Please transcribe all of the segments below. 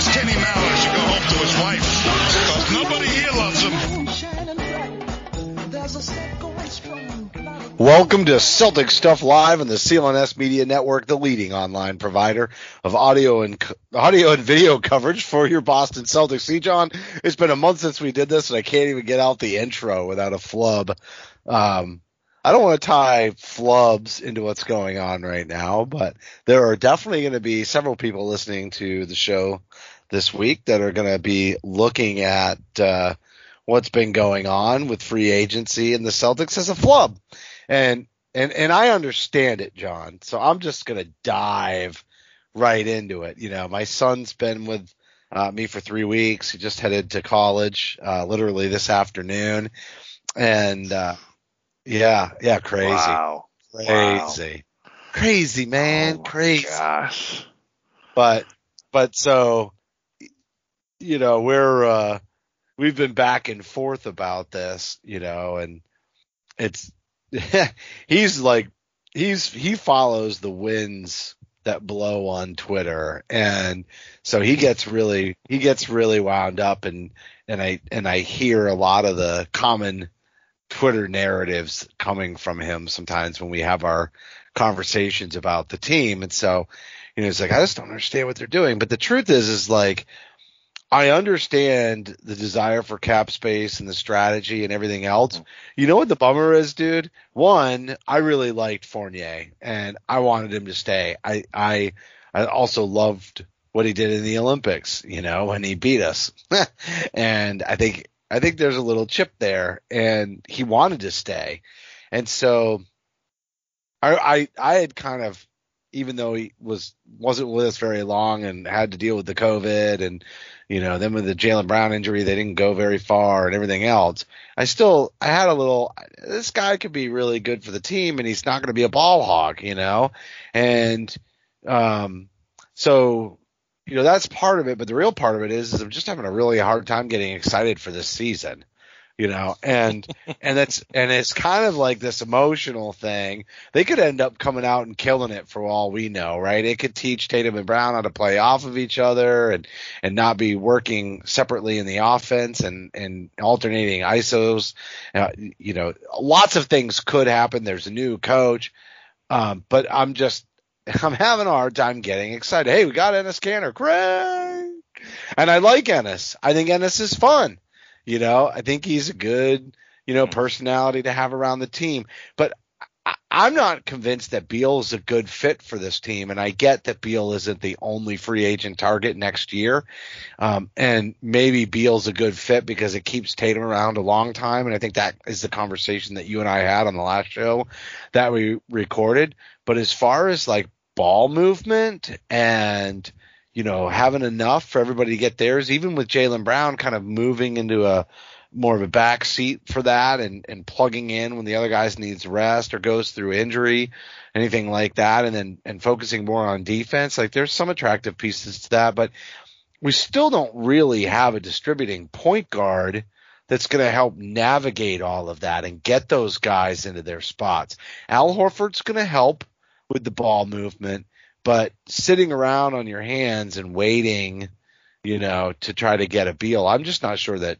Checking Kenny should go home to his wife because nobody here loves him. Welcome to Celtics Stuff Live on the CLNS Media Network, the leading online provider of audio and audio and video coverage for your Boston Celtics. See, John, it's been a month since we did this, and I can't even get out the intro without a flub. Um, I don't want to tie flubs into what's going on right now, but there are definitely going to be several people listening to the show this week that are going to be looking at uh, what's been going on with free agency and the Celtics as a flub. And and and I understand it, John. So I'm just gonna dive right into it. You know, my son's been with uh, me for three weeks. He just headed to college, uh, literally this afternoon, and uh, yeah, yeah, crazy, Wow. crazy, crazy, man, Oh crazy. Gosh. But but so you know we're uh, we've been back and forth about this, you know, and it's he's like he's he follows the winds that blow on Twitter and so he gets really he gets really wound up and and I and I hear a lot of the common Twitter narratives coming from him sometimes when we have our conversations about the team and so you know it's like I just don't understand what they're doing but the truth is is like I understand the desire for cap space and the strategy and everything else. You know what the bummer is, dude? One, I really liked Fournier and I wanted him to stay. I I I also loved what he did in the Olympics, you know, when he beat us. and I think I think there's a little chip there and he wanted to stay. And so I I I had kind of even though he was wasn't with us very long and had to deal with the COVID and you know then with the Jaylen Brown injury they didn't go very far and everything else. I still I had a little this guy could be really good for the team and he's not going to be a ball hog, you know, and um so you know that's part of it, but the real part of it is, is I'm just having a really hard time getting excited for this season you know? And and that's and it's kind of like this emotional thing. They could end up coming out and killing it for all we know right? It could teach tatum and brown how to play off of each other and and not be working separately in the offense and and alternating isos. Uh, you know lots of things could happen. There's a new coach. Um but i'm just i'm having a hard time getting excited. Hey we got Enes Kanter great. And i like Enes. I think Enes is fun. You know, I think he's a good, you know, hmm. personality to have around the team. But I'm not convinced that Beal is a good fit for this team. And I get that Beal isn't the only free agent target next year. Um, and maybe Beal's a good fit because it keeps Tatum around a long time. And I think that is the conversation that you and I had on the last show that we recorded. But as far as like ball movement and you know, having enough for everybody to get theirs, even with Jaylen Brown kind of moving into a more of a back seat for that and, and plugging in when the other guys needs rest or goes through injury, anything like that, and then and focusing more on defense. Like there's some attractive pieces to that, but we still don't really have a distributing point guard that's going to help navigate all of that and get those guys into their spots. Al Horford's going to help with the ball movement, but sitting around on your hands and waiting, you know, to try to get a Beal, I'm just not sure that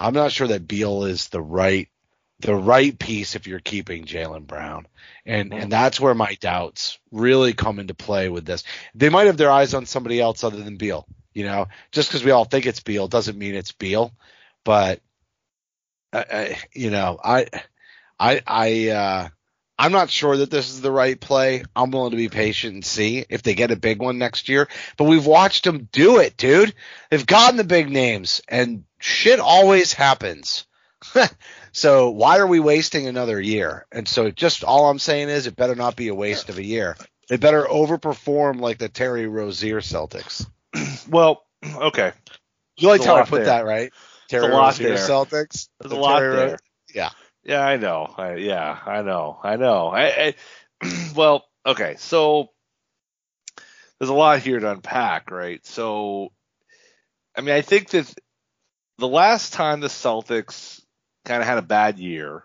I'm not sure that Beal is the right the right piece if you're keeping Jaylen Brown. And and that's where my doubts really come into play with this. They might have their eyes on somebody else other than Beal. You know, just because we all think it's Beal doesn't mean it's Beal. But I, I, you know, I I I uh I'm not sure that this is the right play. I'm willing to be patient and see if they get a big one next year. But we've watched them do it, dude. They've gotten the big names and shit always happens. so why are we wasting another year? And so just all I'm saying is it better not be a waste of a year. They better overperform like the Terry Rozier Celtics. Well, okay. You like how I put there. that, right? Terry Rozier there. Celtics. There's The a lot Terry Ro- there. Yeah. Yeah, I know. I, yeah, I know. I know. I, I well, okay. So there's a lot here to unpack, right? So, I mean, I think that the last time the Celtics kind of had a bad year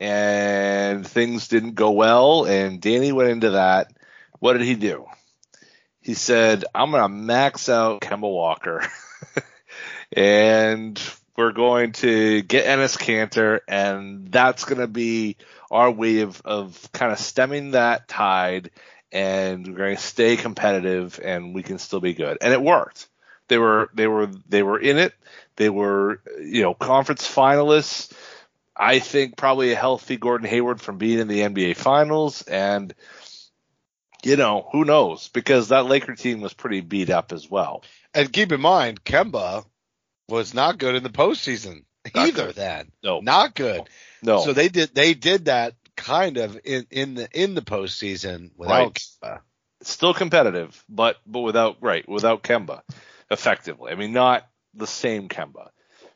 and things didn't go well, and Danny went into that, what did he do? He said, I'm going to max out Kemba Walker and we're going to get Enes Kanter, and that's going to be our way of, of kind of stemming that tide, and we're going to stay competitive, and we can still be good. And it worked. They were they were they were in it. They were you know conference finalists. I think probably a healthy Gordon Hayward from being in the NBA Finals, and you know who knows because that Laker team was pretty beat up as well. And keep in mind, Kemba was not good in the postseason Not either. good. Then No, not good. no. So they did they did that kind of in in the in the postseason without Right. Kemba. still competitive, but but without right without Kemba, effectively. I mean, not the same Kemba.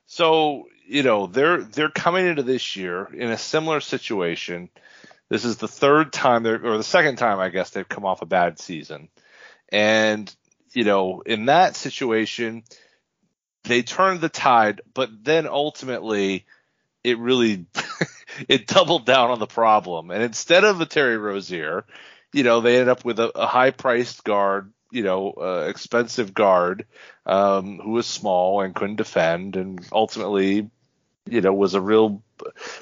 So you know they're they're coming into this year in a similar situation. This is the third time they're or the second time I guess they've come off a bad season, and you know in that situation they turned the tide, but then ultimately it really it doubled down on the problem, and instead of a Terry Rozier you know, they ended up with a, a high priced guard, you know, uh, expensive guard, um, who was small and couldn't defend and ultimately, you know, was a real,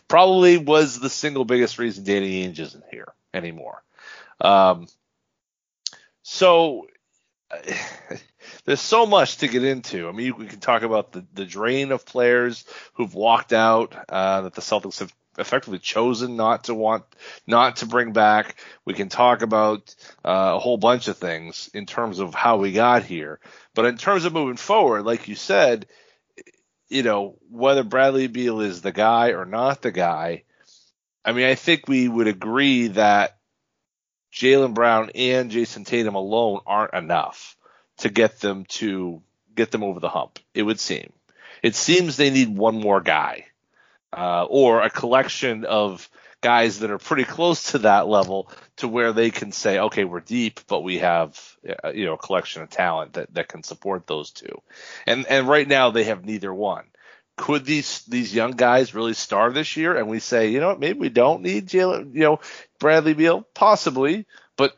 probably was the single biggest reason Danny Ainge isn't here anymore. Um, so there's so much to get into. I mean, we can talk about the, the drain of players who've walked out, uh, that the Celtics have effectively chosen not to want, not to bring back. We can talk about uh, a whole bunch of things in terms of how we got here. But in terms of moving forward, like you said, you know, whether Bradley Beal is the guy or not the guy, I mean, I think we would agree that Jaylen Brown and Jayson Tatum alone aren't enough to get them to get them over the hump. It would seem. It seems they need one more guy, uh, or a collection of guys that are pretty close to that level to where they can say, okay, we're deep, but we have uh, you know a collection of talent that that can support those two. And and right now they have neither one. Could these these young guys really star this year? And we say, you know, what, maybe we don't need Jaylen, you know, Bradley Beal, possibly, but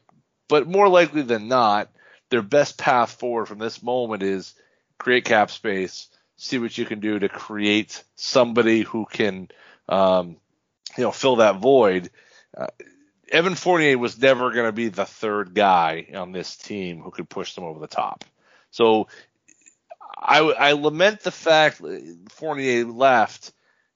but more likely than not, their best path forward from this moment is create cap space, see what you can do to create somebody who can, um, you know, fill that void. Uh, Evan Fournier was never going to be the third guy on this team who could push them over the top. So I, I lament the fact Fournier left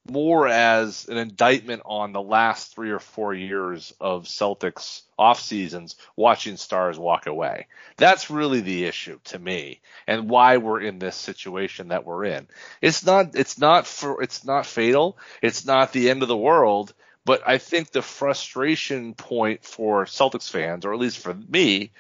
more as an indictment on the last three or four years of Celtics off seasons watching stars walk away. That's really the issue to me and why we're in this situation that we're in. It's not it's not for it's not fatal. It's not the end of the world, but I think the frustration point for Celtics fans or at least for me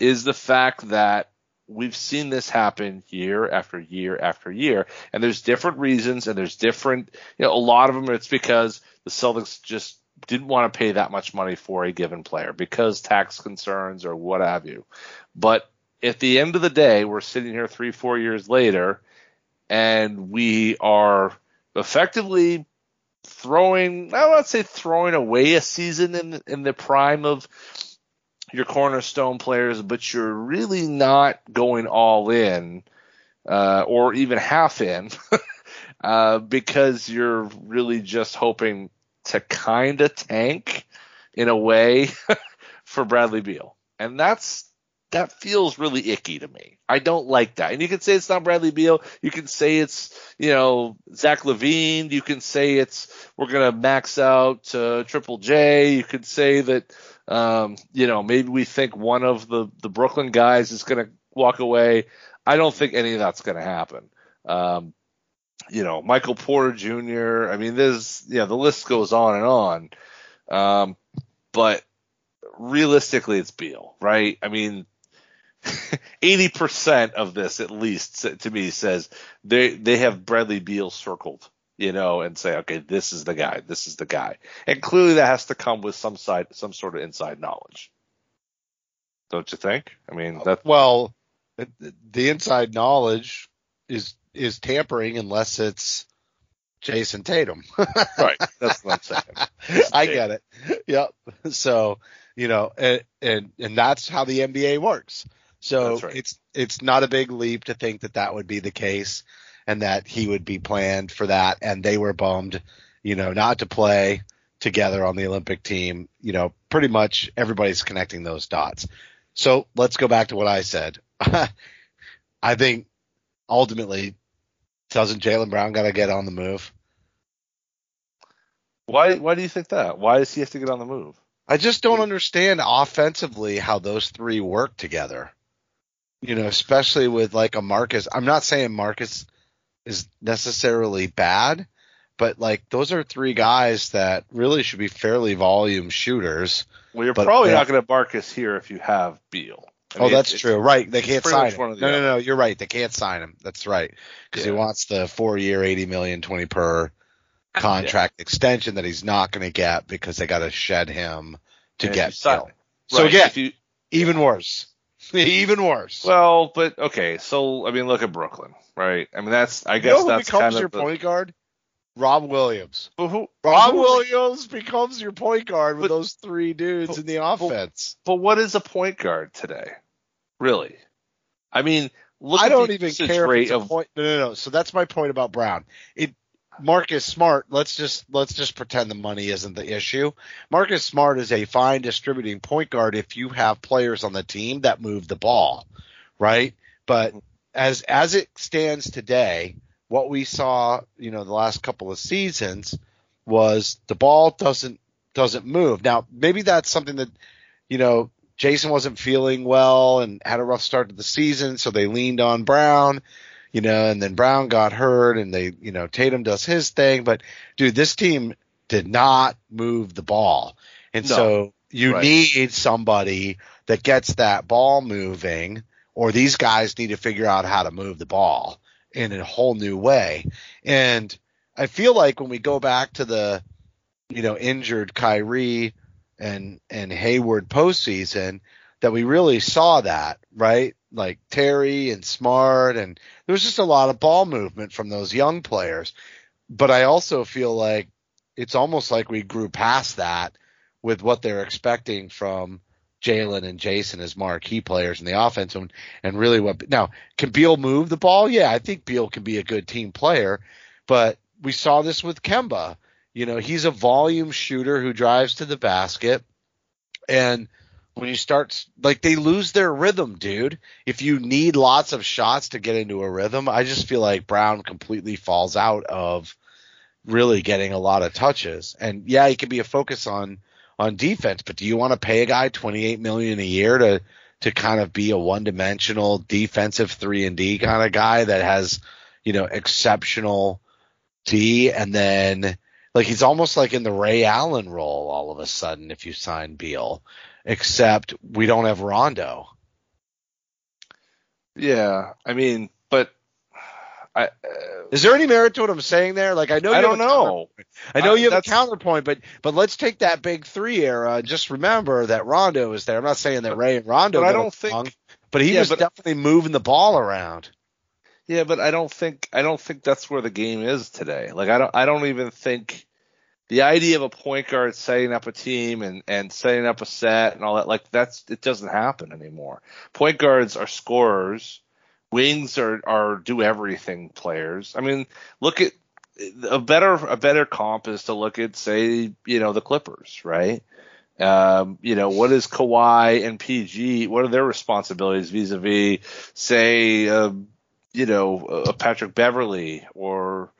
is the fact that we've seen this happen year after year after year. And there's different reasons and there's different you know a lot of them it's because the Celtics just didn't want to pay that much money for a given player because tax concerns or what have you. But at the end of the day we're sitting here 3 4 years later and we are effectively throwing I won't say throwing away a season in in the prime of your cornerstone players, but you're really not going all in uh, or even half in uh, because you're really just hoping to kind of tank in a way for Bradley Beal, and that's that feels really icky to me. I don't like that. And you can say it's not Bradley Beal. You can say it's, you know, Zach LaVine. You can say it's, we're going to max out uh, Triple J. You could say that, um, you know, maybe we think one of the, the Brooklyn guys is going to walk away. I don't think any of that's going to happen. Um, you know, Michael Porter Jr. I mean, there's, yeah, the list goes on and on. Um, but realistically, it's Beal, right? I mean, 80% of this at least to me says they they have Bradley Beal circled, you know, and say, okay, this is the guy, this is the guy. And clearly that has to come with some side some sort of inside knowledge. Don't you think? I mean, uh, that well, the inside knowledge is is tampering unless it's Jayson Tatum. right. That's what I'm saying. I get it. Yep. So, you know, and, and, and that's how the NBA works. So right. it's it's not a big leap to think that that would be the case and that he would be planned for that and they were bummed, you know, not to play together on the Olympic team. You know, pretty much everybody's connecting those dots. So let's go back to what I said. I think ultimately doesn't Jaylen Brown got to get on the move? Why why do you think that? Why does he have to get on the move? I just don't understand offensively how those three work together you know, especially with like a Marcus. I'm not saying Marcus is necessarily bad, but like those are three guys that really should be fairly volume shooters. Well, you're probably not going to Marcus here if you have Beal. I oh, mean, oh, that's true. Right. They can't sign him. No, no, no. You're right. They can't sign him. That's right. Because yeah. he wants the four year, 80 million, 20 per contract yeah. extension that he's not going to get because they got to shed him to and get Beal. Right. So again, you, even worse. Even worse. Well, but okay. So I mean, look at Brooklyn, right? I mean, that's I guess you know that's becomes kind your of the, point guard. Rob Williams. who, Rob who, Williams becomes your point guard with those three dudes but, in the offense. But, but, what is a point guard today? Really? I mean, look I don't even care if it's of, point. No, no, no. So that's my point about Brown. It Marcus Smart, let's just let's just pretend the money isn't the issue. Marcus Smart is a fine distributing point guard if you have players on the team that move the ball, right? But as as it stands today, what we saw, you know, the last couple of seasons was the ball doesn't doesn't move. Now, maybe that's something that you know, Jayson wasn't feeling well and had a rough start to the season, so they leaned on Brown you know, and then Brown got hurt and they, you know, Tatum does his thing. But dude, this team did not move the ball. And no. so you right. need somebody that gets that ball moving or these guys need to figure out how to move the ball in a whole new way. And I feel like when we go back to the, you know, injured Kyrie and, and Hayward postseason, that we really saw that, right? Like Terry and Smart, and there was just a lot of ball movement from those young players. But I also feel like it's almost like we grew past that with what they're expecting from Jaylen and Jayson as marquee players in the offense, and, and really what now can Beal move the ball? Yeah, I think Beal can be a good team player, but we saw this with Kemba. You know, he's a volume shooter who drives to the basket, and when you start like they lose their rhythm, dude. If you need lots of shots to get into a rhythm, I just feel like Brown completely falls out of really getting a lot of touches. And yeah, he can be a focus on on defense, but do you want to pay a guy 28 million a year to to kind of be a one-dimensional defensive 3 and D kind of guy that has, you know, exceptional D and then like he's almost like in the Ray Allen role all of a sudden if you sign Beal except we don't have Rondo. Yeah, I mean, but I, uh, is there any merit to what I'm saying there? Like I know I don't know. I know you have a counterpoint, but but let's take that big three era. Just remember that Rondo is there. I'm not saying that Ray and Rondo. But I don't think. but he yeah, was but, definitely moving the ball around. Yeah, but I don't think I don't think that's where the game is today. Like I don't I don't even think the idea of a point guard setting up a team and and setting up a set and all that like that's it doesn't happen anymore. Point guards are scorers. Wings are are do everything players. I mean, look at a better a better comp is to look at say you know the Clippers, right? Um, you know what is Kawhi and PG? What are their responsibilities vis-a-vis say uh, you know a Patrick Beverley or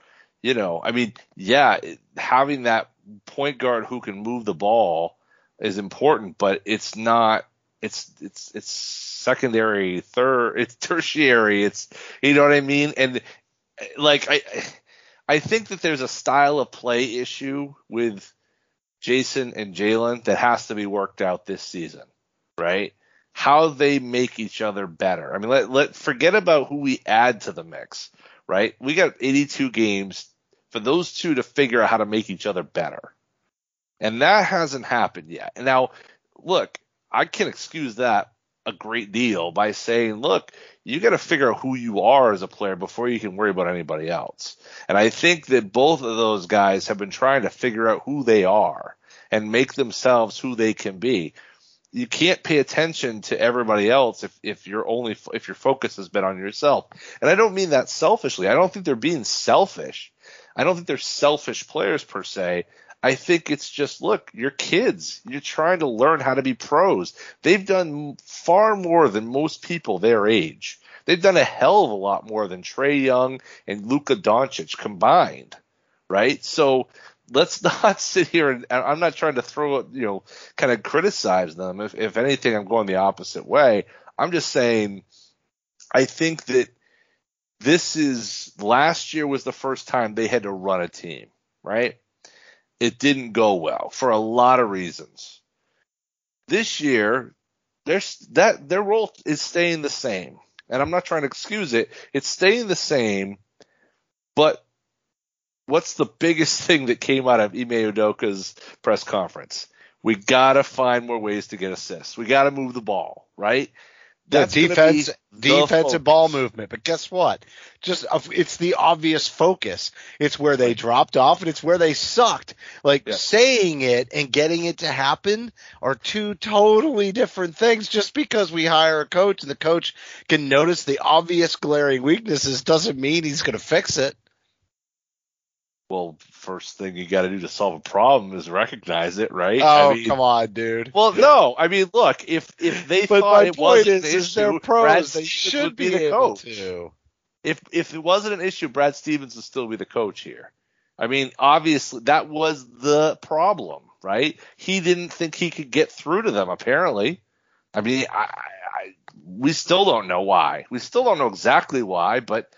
you know I mean yeah having that point guard who can move the ball is important, but it's not it's it's it's secondary, third, it's tertiary, it's you know what I mean, and like I I think that there's a style of play issue with Jayson and Jaylen that has to be worked out this season, right? How they make each other better. I mean, let, let forget about who we add to the mix, right? We got 82 games for those two to figure out how to make each other better. And that hasn't happened yet. Now, look, I can excuse that a great deal by saying, look, you got to figure out who you are as a player before you can worry about anybody else. And I think that both of those guys have been trying to figure out who they are and make themselves who they can be. You can't pay attention to everybody else if, if you're only if your focus has been on yourself. And I don't mean that selfishly. I don't think they're being selfish. I don't think they're selfish players per se. I think it's just look, you're kids. You're trying to learn how to be pros. They've done far more than most people their age. They've done a hell of a lot more than Trae Young and Luka Doncic combined, right? So let's not sit here and I'm not trying to throw you know kind of criticize them. If if anything, I'm going the opposite way. I'm just saying I think that this is last year was the first time they had to run a team, right? it didn't go well for a lot of reasons. This year, there's that their role is staying the same, and I'm not trying to excuse it. It's staying the same, but what's the biggest thing that came out of Ime Udoka's press conference? We gotta find more ways to get assists. We gotta move the ball, right? That's the defense, defensive ball movement. But guess what? Just uh, it's the obvious focus. It's where they dropped off and it's where they sucked. Like saying it and getting it to happen are two totally different things. Just because we hire a coach and the coach can notice the obvious glaring weaknesses doesn't mean he's going to fix it well, first thing you got to do to solve a problem is recognize it, right? Oh, I mean, come on, dude. Well, no, I mean, look, if if they but thought it was is, an is issue, they're pros. Brad they Stevens should would be, be, the able coach. to. If if it wasn't an issue, Brad Stevens would still be the coach here. I mean, obviously that was the problem, right? He didn't think he could get through to them. Apparently, I mean, I, I we still don't know why. We still don't know exactly why, but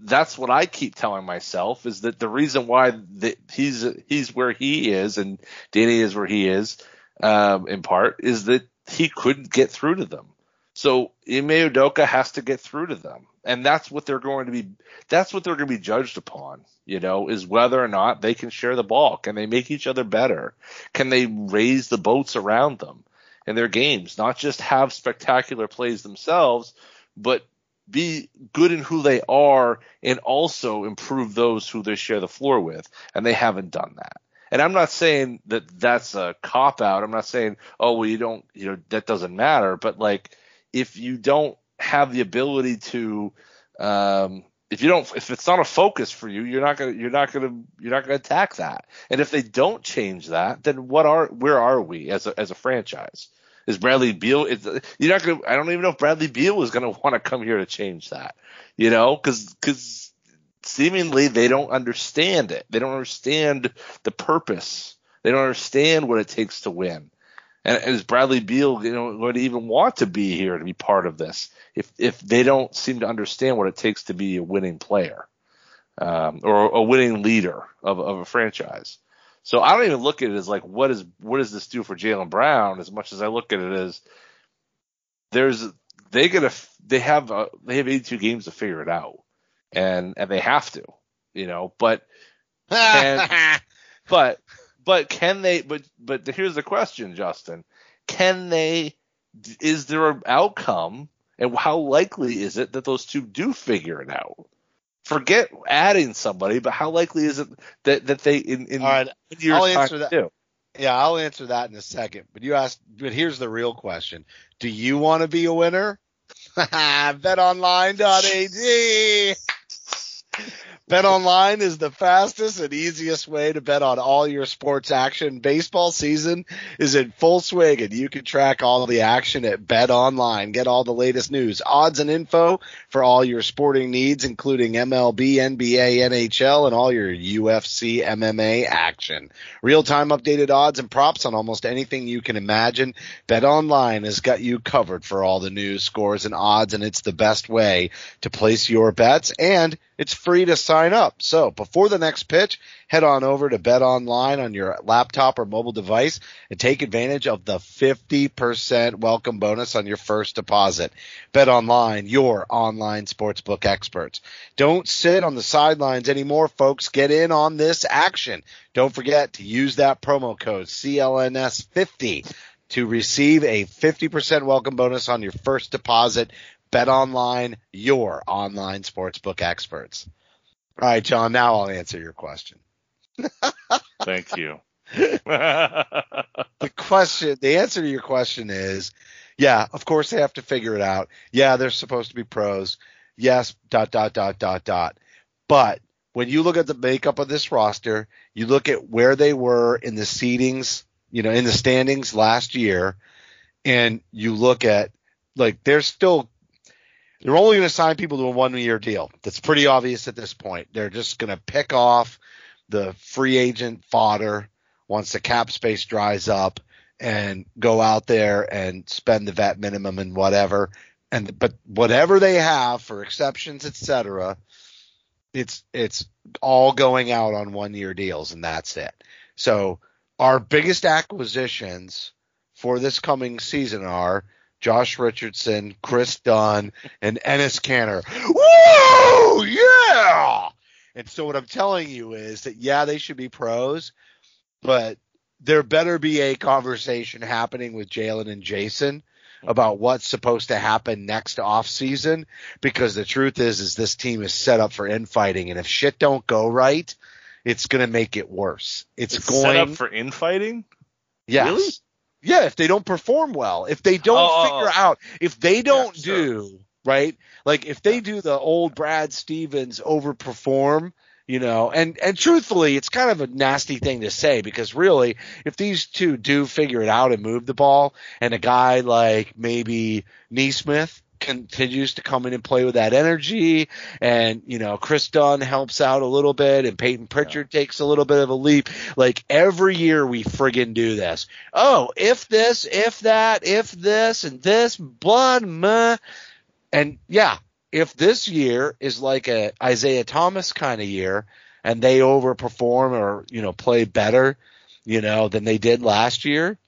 that's what I keep telling myself is that the reason why that he's he's where he is and Danny is where he is um, in part is that he couldn't get through to them. So Ime Udoka has to get through to them, and that's what they're going to be. That's what they're going to be judged upon. You know, is whether or not they can share the ball. Can they make each other better? Can they raise the boats around them in their games? Not just have spectacular plays themselves, but be good in who they are and also improve those who they share the floor with. And they haven't done that. And I'm not saying that that's a cop out. I'm not saying, oh, well, you don't, you know, that doesn't matter. But like, if you don't have the ability to, um, if you don't, if it's not a focus for you, you're not gonna, you're not gonna, you're not gonna attack that. And if they don't change that, then what are, where are we as a, as a franchise? Is Bradley Beal? Is, you're not gonna. I don't even know if Bradley Beal is gonna want to come here to change that. You know, because because seemingly they don't understand it. They don't understand the purpose. They don't understand what it takes to win. And is Bradley Beal, you know, going to even want to be here to be part of this if if they don't seem to understand what it takes to be a winning player um, or a winning leader of, of a franchise? So I don't even look at it as like what is what does this do for Jaylen Brown as much as I look at it as there's they get a they have a, they have 82 games to figure it out and and they have to you know but can, but but can they but but here's the question Justin can they is there an outcome And how likely is it that those two do figure it out? Forget adding somebody, but how likely is it that, that they in, in All right, years I'll answer that. do? Yeah, I'll answer that in a second. But you asked, but here's the real question: Do you want to be a winner? BetOnline.ag. BetOnline is the fastest and easiest way to bet on all your sports action. Baseball season is in full swing and you can track all the action at BetOnline. Get all the latest news, odds and info for all your sporting needs, including MLB, NBA, NHL, and all your UFC, MMA action. Real-time updated odds and props on almost anything you can imagine. BetOnline has got you covered for all the news, scores, and odds, and it's the best way to place your bets and it's free to sign up. So before the next pitch, head on over to Bet Online on your laptop or mobile device and take advantage of the 50% welcome bonus on your first deposit. Bet Online, your online sportsbook experts. Don't sit on the sidelines anymore, folks. Get in on this action. Don't forget to use that promo code CLNS50 to receive a 50% welcome bonus on your first deposit. Bet Online, your online sportsbook experts. All right, John, now I'll answer your question. Thank you. The question, the answer to your question is, yeah, of course they have to figure it out. Yeah, they're supposed to be pros. Yes, dot, dot, dot, dot, dot. But when you look at the makeup of this roster, you look at where they were in the seedings, you know, in the standings last year, and you look at, like, they're still they're only going to sign people to a one year deal. That's pretty obvious at this point. They're just going to pick off the free agent fodder once the cap space dries up and go out there and spend the vet minimum and whatever. And but whatever they have for exceptions, etc., it's it's all going out on one year deals and that's it. So our biggest acquisitions for this coming season are Josh Richardson, Kris Dunn, and Enes Kanter. Woo! Yeah! And so what I'm telling you is that yeah, they should be pros, but there better be a conversation happening with Jaylen and Jayson about what's supposed to happen next off season because the truth is is this team is set up for infighting and if shit don't go right, it's going to make it worse. It's, It's going set up for infighting. Yes. Really? Yeah, if they don't perform well, if they don't Oh, oh, figure oh. out, if they don't sure. do right, like if they do the old Brad Stevens overperform, you know, and and truthfully, it's kind of a nasty thing to say because really, if these two do figure it out and move the ball, and a guy like maybe Nesmith continues to come in and play with that energy. And you know Kris Dunn helps out a little bit and Payton Pritchard takes a little bit of a leap. Like every year we friggin' do this. Oh if this if that if this and this blood meh. and yeah if this year is like a Isaiah Thomas kind of year and they overperform or you know play better you know than they did last year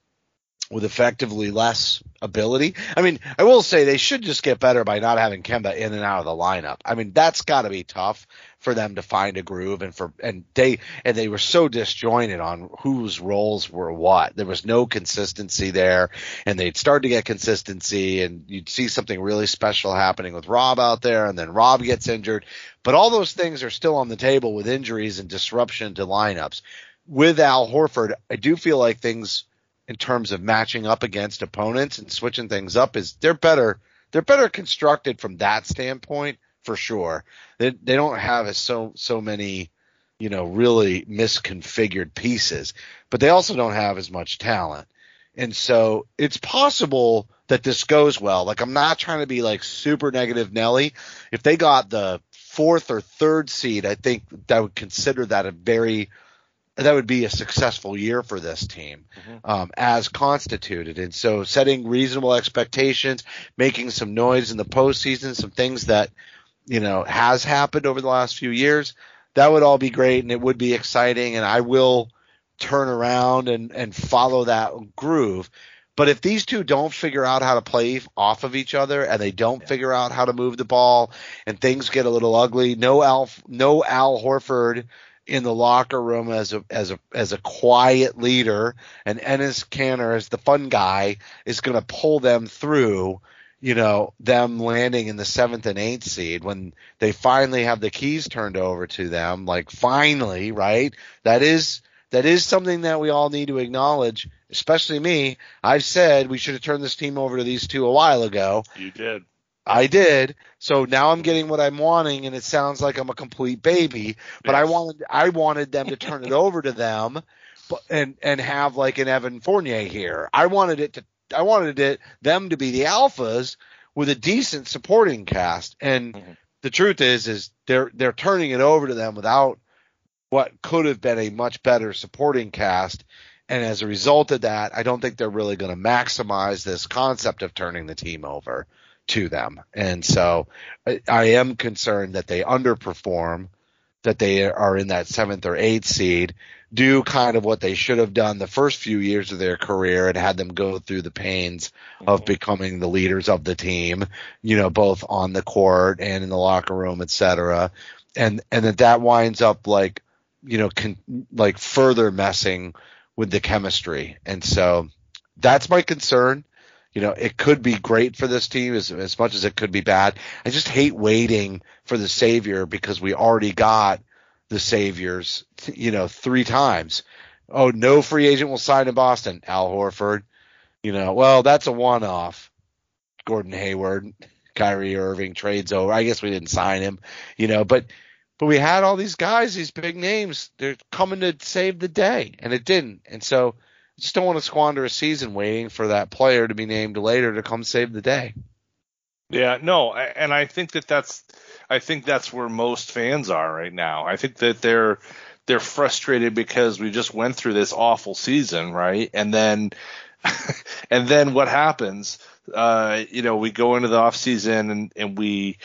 with effectively less ability. I mean, I will say they should just get better by not having Kemba in and out of the lineup. I mean, that's got to be tough for them to find a groove and for and they and they were so disjointed on whose roles were what. There was no consistency there, and they'd start to get consistency, and you'd see something really special happening with Rob out there, and then Rob gets injured. But all those things are still on the table with injuries and disruption to lineups. With Al Horford, I do feel like things in terms of matching up against opponents and switching things up is they're better they're better constructed from that standpoint for sure. They they don't have as so so many you know really misconfigured pieces, but they also don't have as much talent. And so it's possible that this goes well. Like I'm not trying to be like super negative Nelly. If they got the fourth or third seed, I think that I would consider that a very that would be a successful year for this team um, as constituted. And so setting reasonable expectations, making some noise in the postseason, some things that, you know, has happened over the last few years, that would all be great and it would be exciting. And I will turn around and, and follow that groove. But if these two don't figure out how to play off of each other and they don't figure out how to move the ball and things get a little ugly, no Al, no Al Horford in the locker room as a as a as a quiet leader and Enes Kanter as the fun guy is going to pull them through you know, them landing in the seventh and eighth seed when they finally have the keys turned over to them, like finally, right? That is, that is something that we all need to acknowledge, especially me. I've said we should have turned this team over to these two a while ago. You did. I did. So now I'm getting what I'm wanting and it sounds like I'm a complete baby, but I wanted, I wanted them to turn it over to them but, and, and have like an Evan Fournier here. I wanted it to, I wanted it, them to be the alphas with a decent supporting cast. And Mhm. the truth is, is they're, they're turning it over to them without what could have been a much better supporting cast. And as a result of that, I don't think they're really going to maximize this concept of turning the team over to them. And so I, I am concerned that they underperform, that they are in that seventh or eighth seed, do kind of what they should have done the first few years of their career and had them go through the pains of mm-hmm. becoming the leaders of the team, you know, both on the court and in the locker room, et cetera. And, and that that winds up like, you know, con, like further messing with the chemistry. And so that's my concern. You know, it could be great for this team as, as much as it could be bad. I just hate waiting for the savior because we already got the saviors, you know, three times. Oh, no free agent will sign in Boston. Al Horford. You know, well, that's a one off. Gordon Hayward, Kyrie Irving trades over. I guess we didn't sign him, you know, but but we had all these guys, these big names. They're coming to save the day, and it didn't. And so, just don't want to squander a season waiting for that player to be named later to come save the day. Yeah, no, and I think that that's I think that's where most fans are right now. I think that they're they're frustrated because we just went through this awful season, right? And then and then what happens? Uh, you know, we go into the off season and, and we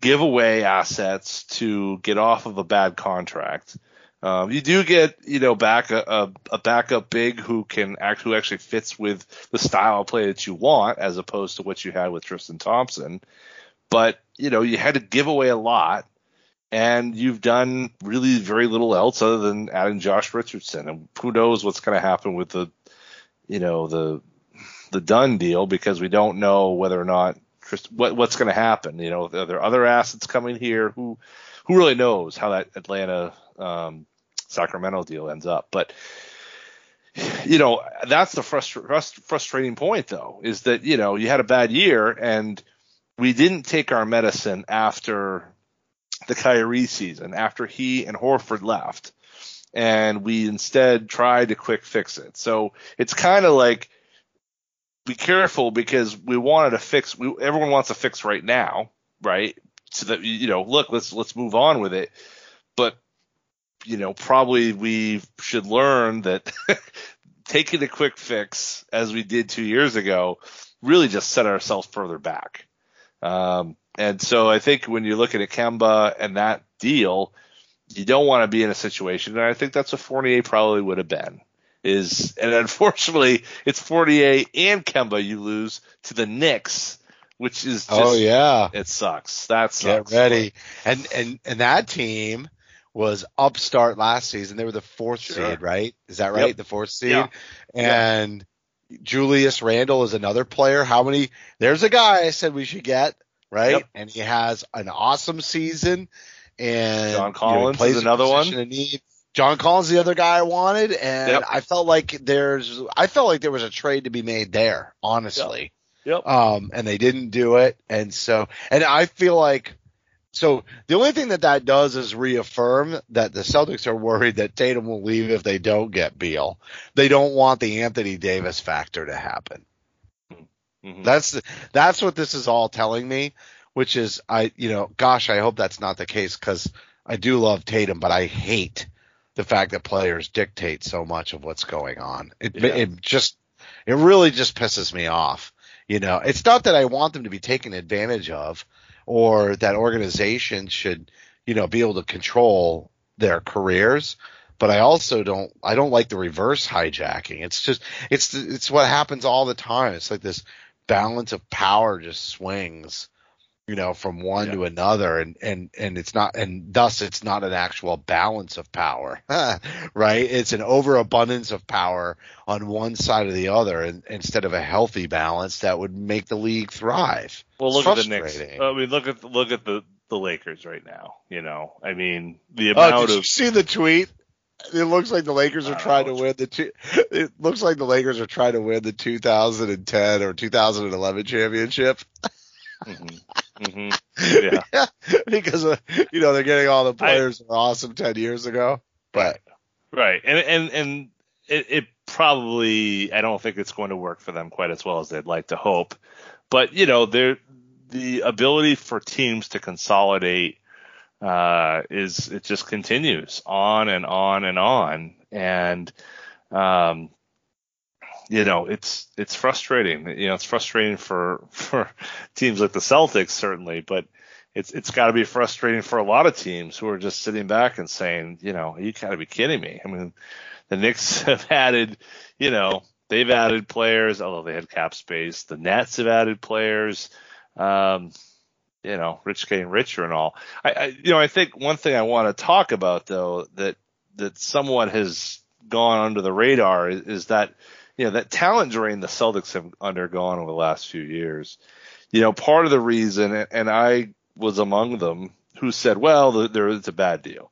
give away assets to get off of a bad contract. Um, you do get, you know, back a, a, a backup big who can act, who actually fits with the style of play that you want, as opposed to what you had with Tristan Thompson. But you know, you had to give away a lot, and you've done really very little else other than adding Josh Richardson. And who knows what's going to happen with the, you know, the the Dunn deal because we don't know whether or not what what's going to happen. You know, are there other assets coming here? Who who really knows how that Atlanta um, Sacramento deal ends up? But you know, that's the frustra- frust- frustrating point though, is that you know you had a bad year and we didn't take our medicine after the Kyrie season, after he and Horford left, and we instead tried to quick fix it. So it's kind of like be careful because we wanted to fix. We, everyone wants to fix right now, right? So that you know, look, let's let's move on with it. You know, probably we should learn that taking a quick fix, as we did two years ago, really just set ourselves further back. Um, and so I think when you're looking at Kemba and that deal, you don't want to be in a situation, and I think that's what Fournier probably would have been. Is and unfortunately, it's Fournier and Kemba you lose to the Knicks, which is just, oh yeah, it sucks. That get ready. And and and that team was upstart last season. They were the fourth Sure. seed, right? Is that right? Yep. The fourth seed. Yeah. And Julius Randle is another player. How many? There's a guy I said we should get, right? Yep. And he has an awesome season. And John you know, Collins plays is another one. John Collins, the other guy I wanted, and Yep. I felt like there's, I felt like there was a trade to be made there, honestly. Yep. Um, and they didn't do it. And so, and I feel like, so the only thing that that does is reaffirm that the Celtics are worried that Tatum will leave if they don't get Beal. They don't want the Anthony Davis factor to happen. Mhm. That's, that's what this is all telling me, which is I, you know, gosh, I hope that's not the case because I do love Tatum, but I hate the fact that players dictate so much of what's going on. It, Yeah. it just, it really just pisses me off. You know, it's not that I want them to be taken advantage of or that organizations should, you know, be able to control their careers. But I also don't, I don't like the reverse hijacking. It's just, it's, it's what happens all the time. It's like this balance of power just swings you know, from one Yeah. to another and, and, and it's not, and thus it's not an actual balance of power, right? It's an overabundance of power on one side or the other and instead of a healthy balance that would make the league thrive. Well, look at the Knicks. I mean, look at look at the the Lakers right now. You know, I mean, the Oh, amount did you see the tweet? It looks like the Lakers are trying to win the two. It looks like the Lakers are trying to win the 2010 or 2011 championship. Mhm. Mhm. Yeah. because of, you know they're getting all the players were awesome 10 years ago. But Right, and and and it, it probably I don't think it's going to work for them quite as well as they'd like to hope, but you know, there the ability for teams to consolidate uh, is it just continues on and on and on, and um, you know, it's it's frustrating. You know, it's frustrating for for teams like the Celtics certainly, but it's it's got to be frustrating for a lot of teams who are just sitting back and saying, you know, you got to be kidding me. I mean, the Knicks have added, you know, they've added players, although they had cap space. The Nets have added players. Um, you know, rich getting richer and all. I, I, you know, I think one thing I want to talk about though that that somewhat has gone under the radar is, is that you know that talent drain the Celtics have undergone over the last few years. You know, part of the reason, and I was among them, who said, "Well, th- there is a bad deal."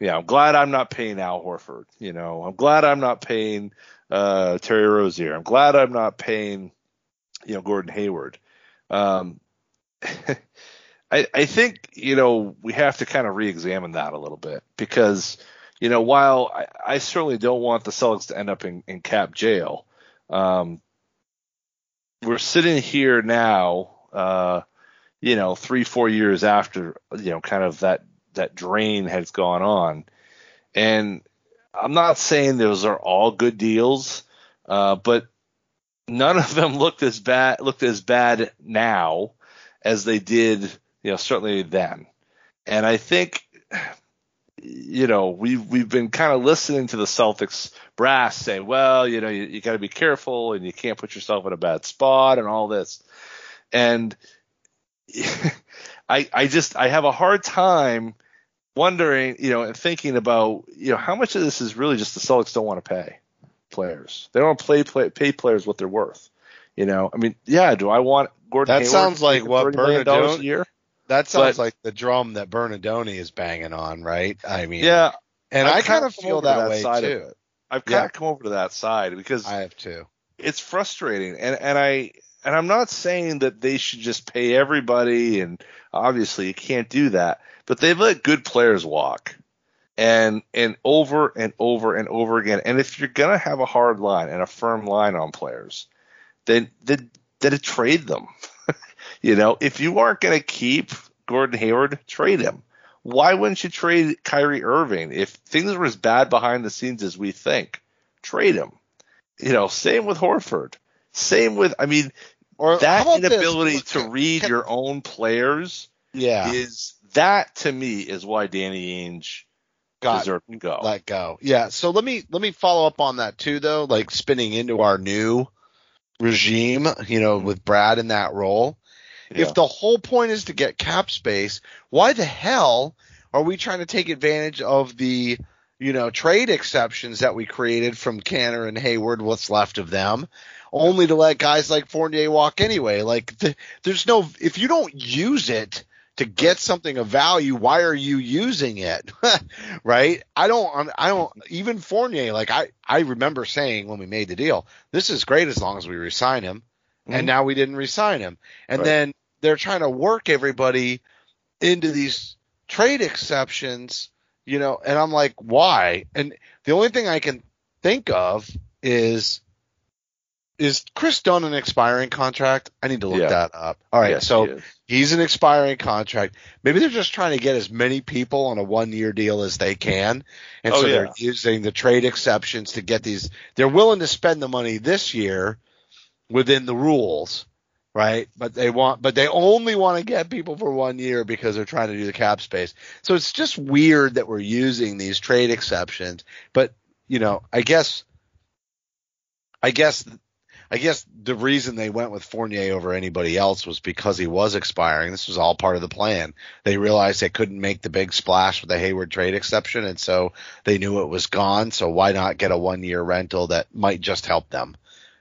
Yeah, I'm glad I'm not paying Al Horford. You know, I'm glad I'm not paying uh, Terry Rozier. I'm glad I'm not paying, you know, Gordon Hayward. Um, I, I think you know we have to kind of re-examine that a little bit because you know while I, I certainly don't want the Celtics to end up in, in cap jail, um, we're sitting here now, uh, you know, three four years after you know kind of that that drain has gone on, and I'm not saying those are all good deals, uh, but none of them looked as bad looked as bad now as they did, you know, certainly then. And I think, you know, we've we've been kind of listening to the Celtics brass say, well, you know, you, you got to be careful and you can't put yourself in a bad spot and all this. And I I just I have a hard time wondering, you know, and thinking about, you know, how much of this is really just the Celtics don't want to pay players. They don't play, play pay players what they're worth. You know, I mean, yeah, do I want Gordon That Hayward sounds like what $30 million dollars Bernardone- a year? that sounds But- like the drum that Bernardoni is banging on, right? I mean, Yeah, and I've I kind of feel that, that way side too. I've kind Yeah. of come over to that side because I have too. it's frustrating and and I and I'm not saying that they should just pay everybody and obviously you can't do that but they've let good players walk and and over and over and over again and if you're going to have a hard line and a firm line on players then then then trade them you know if you aren't going to keep Gordon Hayward trade him why wouldn't you trade Kyrie Irving if things were as bad behind the scenes as we think trade him you know, same with Horford. Same with, I mean, Or that about this? inability to read Can- your own players yeah, is that to me is why Danny Ainge got deserved to go. let go. Yeah. So let me let me follow up on that too, though. Like spinning into our new regime, you know, mm-hmm. with Brad in that role. Yeah. If the whole point is to get cap space, why the hell are we trying to take advantage of the you know trade exceptions that we created from Kanter and Hayward? What's left of them? Only to let guys like Fournier walk anyway. Like th- there's no if you don't use it to get something of value, why are you using it? right? I don't, I don't, even Fournier, like I, I remember saying when we made the deal, this is great as long as we resign him. Mhm. And now we didn't resign him. And Right. then they're trying to work everybody into these trade exceptions, you know, and I'm like, why? And the only thing I can think of is, is Kris Dunn an expiring contract? I need to look Yeah. that up. All right. Yes, so he. He's an expiring contract. Maybe they're just trying to get as many people on a one year deal as they can. And Oh, so yeah. they're using the trade exceptions to get these. They're willing to spend the money this year within the rules, right? But they want, but they only want to get people for one year because they're trying to do the cap space. So it's just weird that we're using these trade exceptions. But, you know, I guess, I guess I guess the reason they went with Fournier over anybody else was because he was expiring. This was all part of the plan. They realized they couldn't make the big splash with the Hayward trade exception, and so they knew it was gone. So why not get a one year rental that might just help them,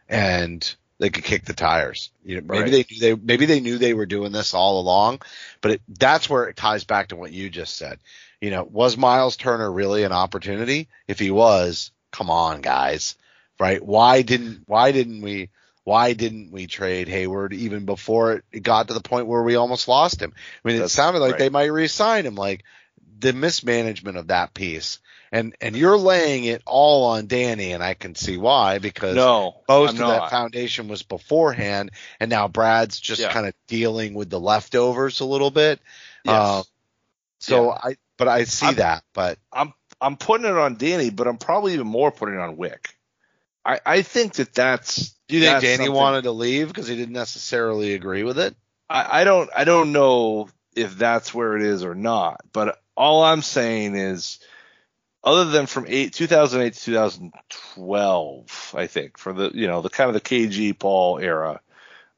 and they could kick the tires. You know, maybe Right. they knew they maybe they knew they were doing this all along, but it, that's where it ties back to what you just said. You know, was Miles Turner really an opportunity? If he was, come on, guys, right? Why didn't why didn't we why didn't we trade Hayward even before it, got to the point where we almost lost him? I mean, it sounded like right. they might re-sign him. Like the mismanagement of that piece, and and you're laying it all on Danny, and I can see why because No, most I'm of that foundation was beforehand, and now Brad's just Yeah. kind of dealing with the leftovers a little bit. Yes. Uh, so Yeah. I, but I see I'm- that, but I'm I'm putting it on Danny, but I'm probably even more putting it on Wyc. I, I think that that's. do you think Danny something- wanted to leave because he didn't necessarily agree with it? I, I don't I don't know if that's where it is or not, but all I'm saying is, other than from eight 2008 to 2012, I think for the you know the kind of the KG Paul era,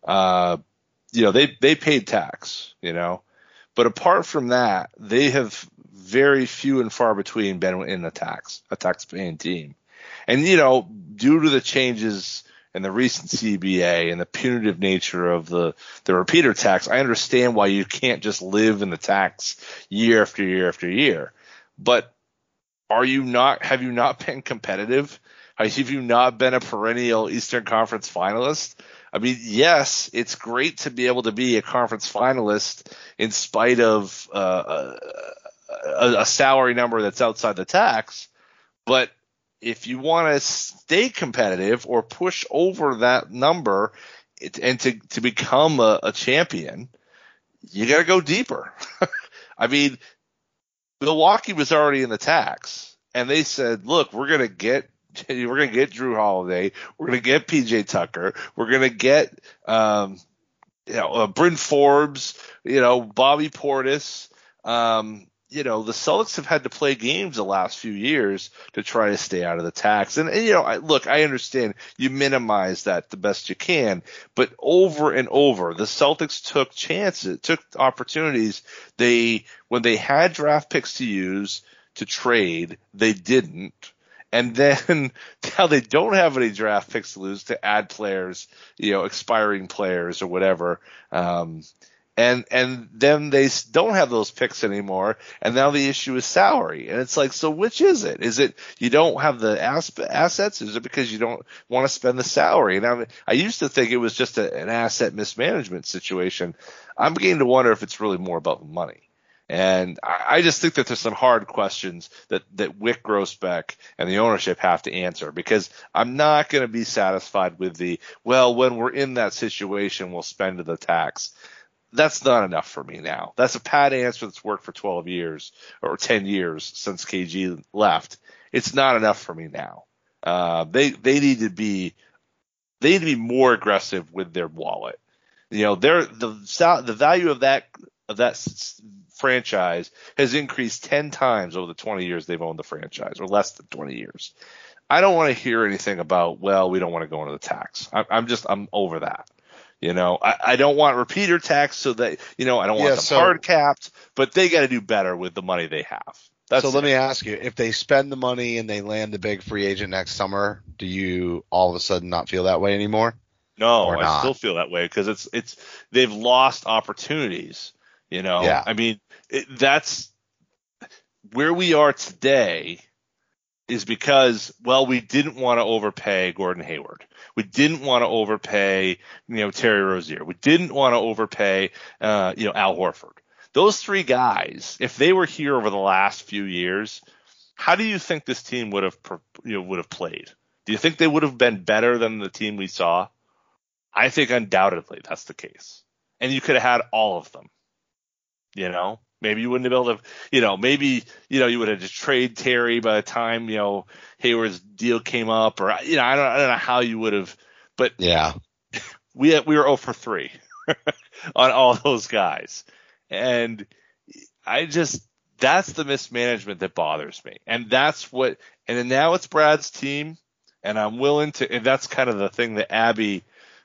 uh, you know they they paid tax, you know, but apart from that, they have very few and far between been in a tax a tax paying team, and you know due to the changes and the recent CBA and the punitive nature of the the repeater tax, I understand why you can't just live in the tax year after year after year. But are you not have you not been competitive? Have you not been a perennial Eastern Conference finalist? I mean, yes, it's great to be able to be a conference finalist in spite of uh, a, a salary number that's outside the tax, but if you want to stay competitive or push over that number and to, to become a, a champion, you got to go deeper. I mean, Milwaukee was already in the tax and they said, look, we're going to get we're to get Jrue Holiday. We're going to get PJ Tucker. We're going to get, um, you know, uh, Bryn Forbes, you know, Bobby Portis. Um, you know, the Celtics have had to play games the last few years to try to stay out of the tax. And, and you know, I, look, I understand you minimize that the best you can, but over and over, the Celtics took chances, took opportunities. They, when they had draft picks to use to trade, they didn't. And then now they don't have any draft picks to lose to add players, you know, expiring players or whatever. Um, and and then they don't have those picks anymore, and now the issue is salary, and it's like, so which is it? Is it you don't have the asp- assets? Is it because you don't want to spend the salary? And I, I used to think it was just a, an asset mismanagement situation. I'm beginning to wonder if it's really more about money. And I, I just think that there's some hard questions that, that Wyc Grousbeck and the ownership have to answer because I'm not going to be satisfied with the, well, when we're in that situation, we'll spend the tax. That's not enough for me now. That's a pat answer that's worked for 12 years or 10 years since KG left. It's not enough for me now. Uh, they, they need to be, they need to be more aggressive with their wallet. You know, their, the, the value of that, of that franchise has increased 10 times over the 20 years they've owned the franchise or less than 20 years. I don't want to hear anything about, well, we don't want to go into the tax. I, I'm just, I'm over that. You know, I, I don't want repeater tax so that, you know, I don't want Yeah, them so- hard capped, but they got to do better with the money they have. That's so let me ask you, if they spend the money and they land the big free agent next summer, do you all of a sudden not feel that way anymore? No, I still feel that way because it's it's they've lost opportunities. You know, Yeah. I mean, it, that's where we are today is because well, we didn't want to overpay Gordon Hayward. We didn't want to overpay you know Terry Rozier. We didn't want to overpay uh, you know Al Horford. Those three guys, if they were here over the last few years, how do you think this team would have you know would have played? Do you think they would have been better than the team we saw? I think undoubtedly that's the case. And you could have had all of them. You know, maybe you wouldn't have been able to, you know, maybe, you know, you would have to trade Terry by the time, you know, Hayward's deal came up or, you know, I don't, I don't know how you would have, but Yeah. we, we were 0 for 3 on all those guys. And I just, that's the mismanagement that bothers me. And that's what, and then now it's Brad's team. and I'm willing to. And that's kind of the thing that Abby,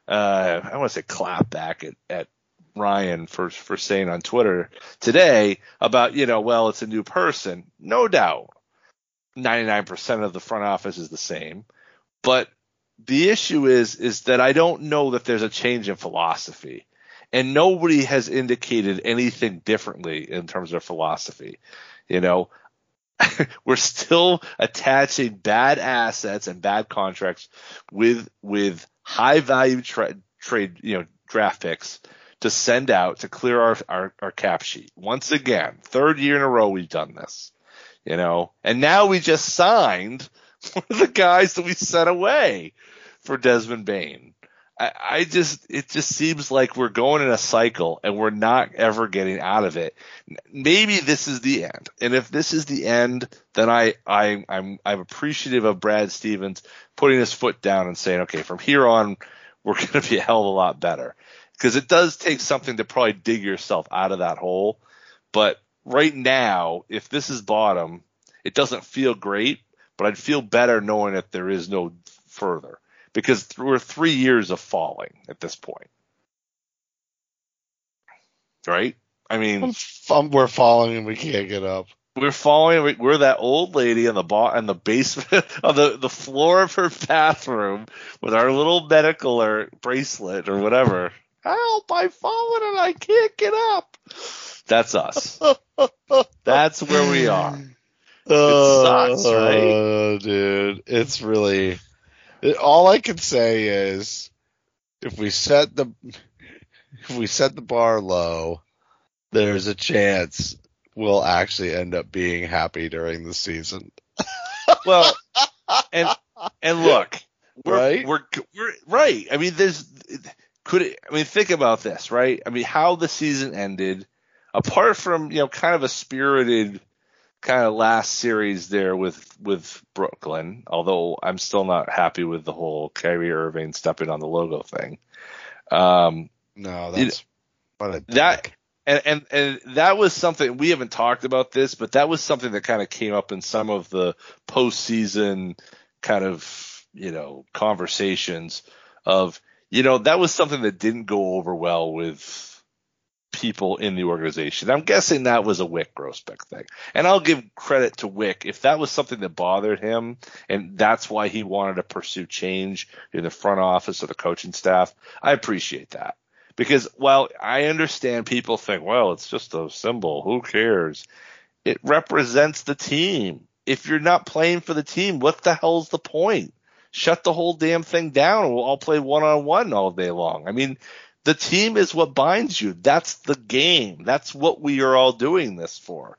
uh, I want to say clap back at, at Ryan for for saying on Twitter today about you know well it's a new person, no doubt. 99% of the front office is the same, but the issue is is that I don't know that there's a change in philosophy and nobody has indicated anything differently in terms of philosophy. You know, we're still attaching bad assets and bad contracts with with high value tra- trade you know draft picks to send out to clear our, our our cap sheet. Once again, third year in a row we've done this. You know, and now we just signed one of the guys that we sent away for Desmond Bane. I, I just it just seems like we're going in a cycle and we're not ever getting out of it. Maybe this is the end, and if this is the end, then I I I'm I'm appreciative of Brad Stevens putting his foot down and saying, okay, from here on, we're going to be a hell of a lot better because it does take something to probably dig yourself out of that hole. But right now, if this is bottom, it doesn't feel great, but I'd feel better knowing that there is no further because we're three years of falling at this point. Right? I mean, we're falling and we can't get up. We're falling. We're that old lady in the bar in the basement of the the floor of her bathroom with our little medical or bracelet or whatever. Help! I've fallen and I can't get up. That's us. That's where we are. Oh, it sucks, right? Oh, dude, it's really all I can say is if we set the if we set the bar low, there's a chance we'll actually end up being happy during the season. well, and and look, we're, right? We're, we're right. I mean, there's could it, I mean, think about this, right? I mean, how the season ended, apart from you know, kind of a spirited kind of last series there with with Brooklyn, although I'm still not happy with the whole Kyrie Irving stepping on the logo thing. Um, no, that's it, that and, and and that was something we haven't talked about this, but that was something that kind of came up in some of the postseason kind of you know conversations of you know that was something that didn't go over well with people in the organization. I'm guessing that was a Wyc Grousbeck thing. And I'll give credit to Wyc. If that was something that bothered him and that's why he wanted to pursue change in the front office or the coaching staff, I appreciate that. Because while I understand people think, well, it's just a symbol, who cares? It represents the team. If you're not playing for the team, what the hell's the point? Shut the whole damn thing down and we'll all play one on one all day long. I mean, the team is what binds you. That's the game. That's what we are all doing this for,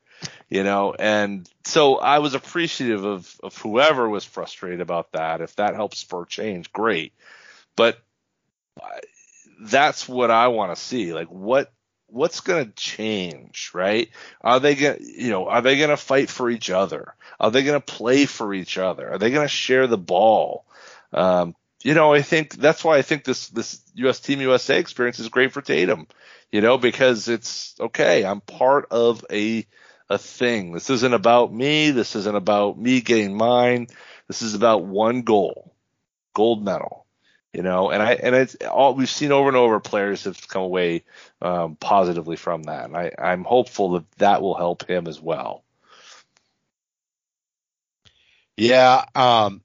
you know. And so I was appreciative of of whoever was frustrated about that. If that helps spur change, great. But uh, that's what I want to see. Like what what's going to change, right? Are they going to, you know, are they going to fight for each other? Are they going to play for each other? Are they going to share the ball? Um, you know, I think that's why I think this this US Team USA experience is great for Tatum. You know, because it's okay. I'm part of a a thing. This isn't about me. This isn't about me getting mine. This is about one goal, gold medal. You know, and I and it's all we've seen over and over. Players have come away um, positively from that, and I, I'm hopeful that that will help him as well. Yeah, um,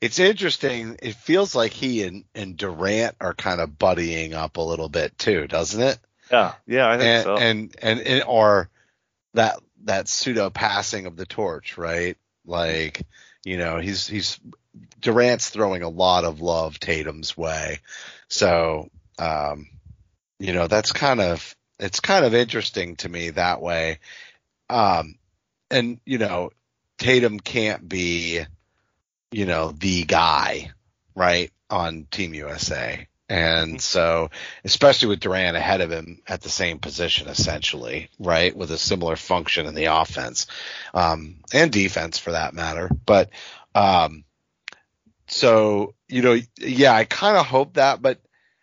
it's interesting. It feels like he and, and Durant are kind of buddying up a little bit too, doesn't it? Yeah, yeah, I think and, so. And, and and or that that pseudo passing of the torch, right? Like, you know, he's he's Durant's throwing a lot of love Tatum's way. So, um, you know, that's kind of it's kind of interesting to me that way. Um, and you know, Tatum can't be you know, the guy, right, on Team USA. And mm-hmm. so, especially with Durant ahead of him at the same position, essentially, right, with a similar function in the offense, um, and defense for that matter. But, um, so, you know, yeah, I kind of hope that, but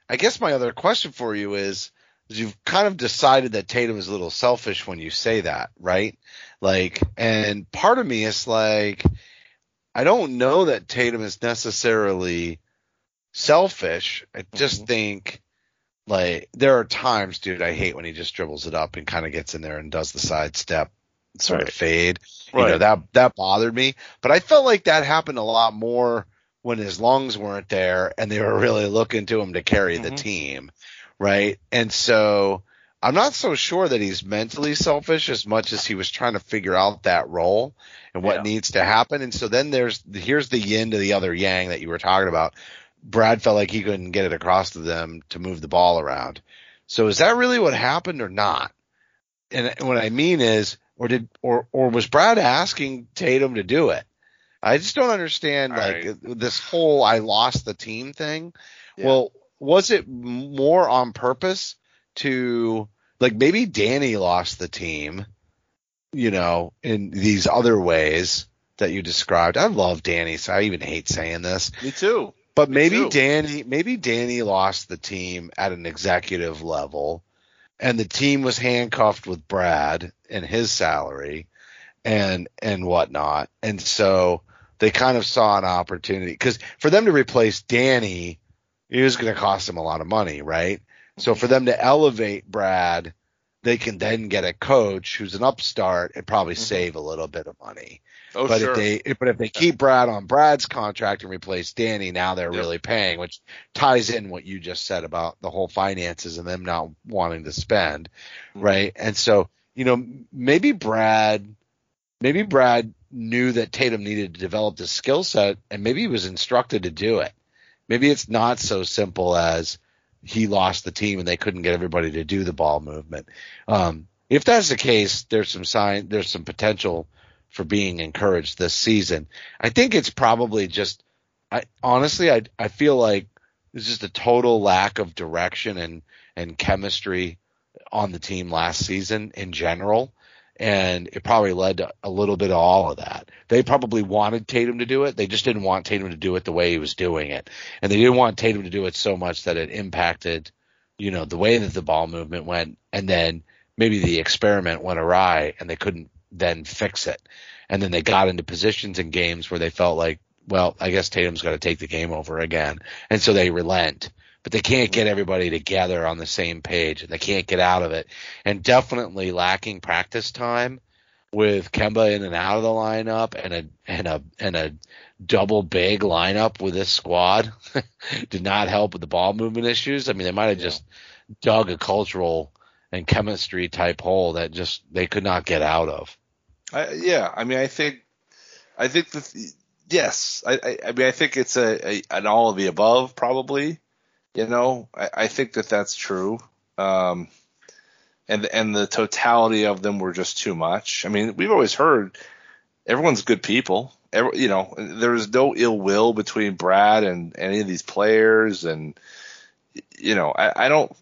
I guess my other question for you is, is you've kind of decided that Tatum is a little selfish when you say that, right? Like, and part of me is like, I don't know that Tatum is necessarily selfish. I just Mhm. think like there are times, dude, I hate when he just dribbles it up and kind of gets in there and does the sidestep sort Right. of fade. Right. You know, that that bothered me. But I felt like that happened a lot more when his lungs weren't there and they were really looking to him to carry the Mhm. team. Right. And so I'm not so sure that he's mentally selfish as much as he was trying to figure out that role and what Yeah. needs to happen. And so then there's here's the yin to the other yang that you were talking about. Brad felt like he couldn't get it across to them to move the ball around. So is that really what happened or not? And what I mean is, or did, or, or was Brad asking Tatum to do it? I just don't understand All like right. this whole I lost the team thing. Yeah. Well, was it more on purpose to like maybe Danny lost the team, you know, in these other ways that you described. I love Danny, so I even hate saying this. Me too. But Me maybe too. Danny, maybe Danny lost the team at an executive level, and the team was handcuffed with Brad and his salary, and and whatnot, and so they kind of saw an opportunity because for them to replace Danny, it was going to cost them a lot of money, right? So for them to elevate Brad, they can then get a coach who's an upstart and probably Mhm. save a little bit of money Oh, but sure. if they but if they keep Brad on Brad's contract and replace Danny, now they're Yep. really paying, which ties in what you just said about the whole finances and them not wanting to spend, Mhm. right? And so you know maybe Brad, maybe Brad knew that Tatum needed to develop the skill set, and maybe he was instructed to do it. Maybe it's not so simple as he lost the team and they couldn't get everybody to do the ball movement. Um, if that's the case, there's some sign, there's some potential for being encouraged this season. I think it's probably just, I honestly, I I feel like there's just a total lack of direction and and chemistry on the team last season in general. And it probably led to a little bit of all of that. They probably wanted Tatum to do it. They just didn't want Tatum to do it the way he was doing it. And they didn't want Tatum to do it so much that it impacted, you know, the way that the ball movement went. And then maybe the experiment went awry and they couldn't then fix it. And then they got into positions in games where they felt like, well, I guess Tatum's got to take the game over again. And so they relent, but they can't get everybody together on the same page and they can't get out of it. And definitely lacking practice time with Kemba in and out of the lineup and a, and a, and a double big lineup with this squad did not help with the ball movement issues. I mean, they might have just dug a cultural and chemistry type hole that just they could not get out of. I, yeah, I mean, I think, I think that yes, I, I, I mean, I think it's a, a an all of the above probably. You know, I, I think that that's true. Um, and and the totality of them were just too much. I mean, we've always heard everyone's good people. Every, you know, there's no ill will between Brad and any of these players, and you know, I, I don't.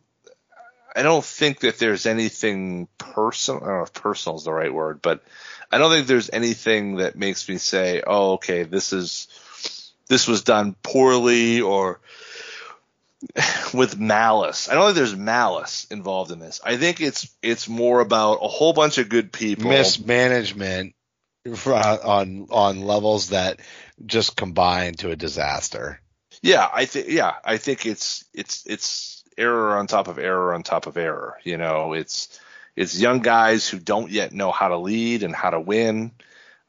I don't think that there's anything personal. I don't know if personal is the right word, but I don't think there's anything that makes me say, "Oh, okay, this is this was done poorly or with malice." I don't think there's malice involved in this. I think it's it's more about a whole bunch of good people. Mismanagement on on levels that just combine to a disaster. Yeah, I think yeah, I think it's it's it's error on top of error on top of error. You know, it's it's young guys who don't yet know how to lead and how to win.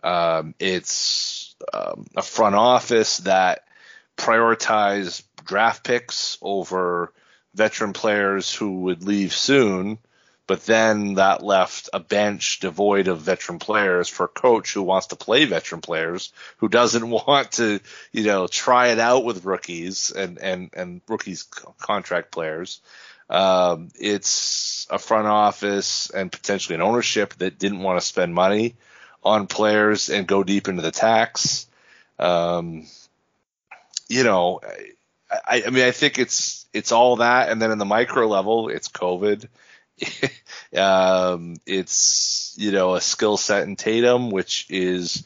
Um, it's um, a front office that prioritize draft picks over veteran players who would leave soon, but then that left a bench devoid of veteran players for a coach who wants to play veteran players, who doesn't want to, you know, try it out with rookies and and and rookies contract players. Um, it's a front office and potentially an ownership that didn't want to spend money on players and go deep into the tax. Um, you know, I, I mean, I think it's it's all that, and then in the micro level, it's COVID. um, it's you know a skill set in Tatum, which is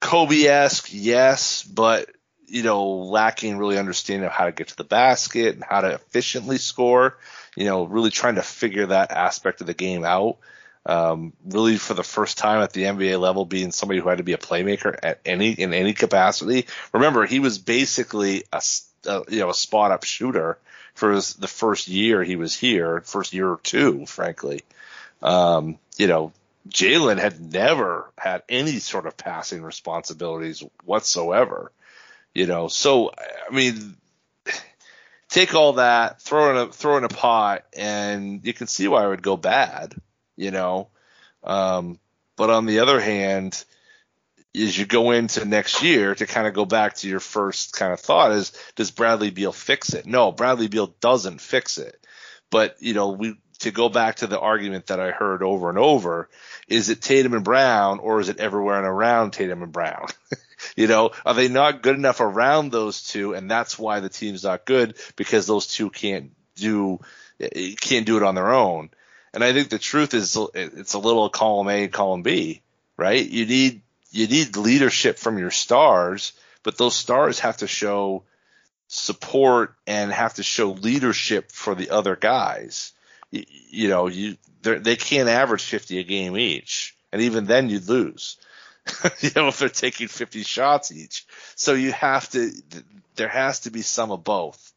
Kobe-esque, yes, but you know lacking really understanding of how to get to the basket and how to efficiently score. You know, really trying to figure that aspect of the game out. Um, really, for the first time at the NBA level, being somebody who had to be a playmaker at any in any capacity. Remember, he was basically a, a you know a spot up shooter for his, the first year he was here, first year or two, frankly. Um, you know, Jaylen had never had any sort of passing responsibilities whatsoever. You know, so I mean, take all that, throw in a throw in a pot, and you can see why it would go bad. You know, um, but on the other hand, as you go into next year to kind of go back to your first kind of thought is does Bradley Beal fix it? No, Bradley Beal doesn't fix it. But you know, we to go back to the argument that I heard over and over, is it Tatum and Brown or is it everywhere and around Tatum and Brown? you know, are they not good enough around those two and that's why the team's not good because those two can't do can't do it on their own. And I think the truth is it's a little column A, column B, right? You need you need leadership from your stars, but those stars have to show support and have to show leadership for the other guys. You, you know, you they can't average 50 a game each, and even then you'd lose. you know, if they're taking 50 shots each. So you have to, there has to be some of both.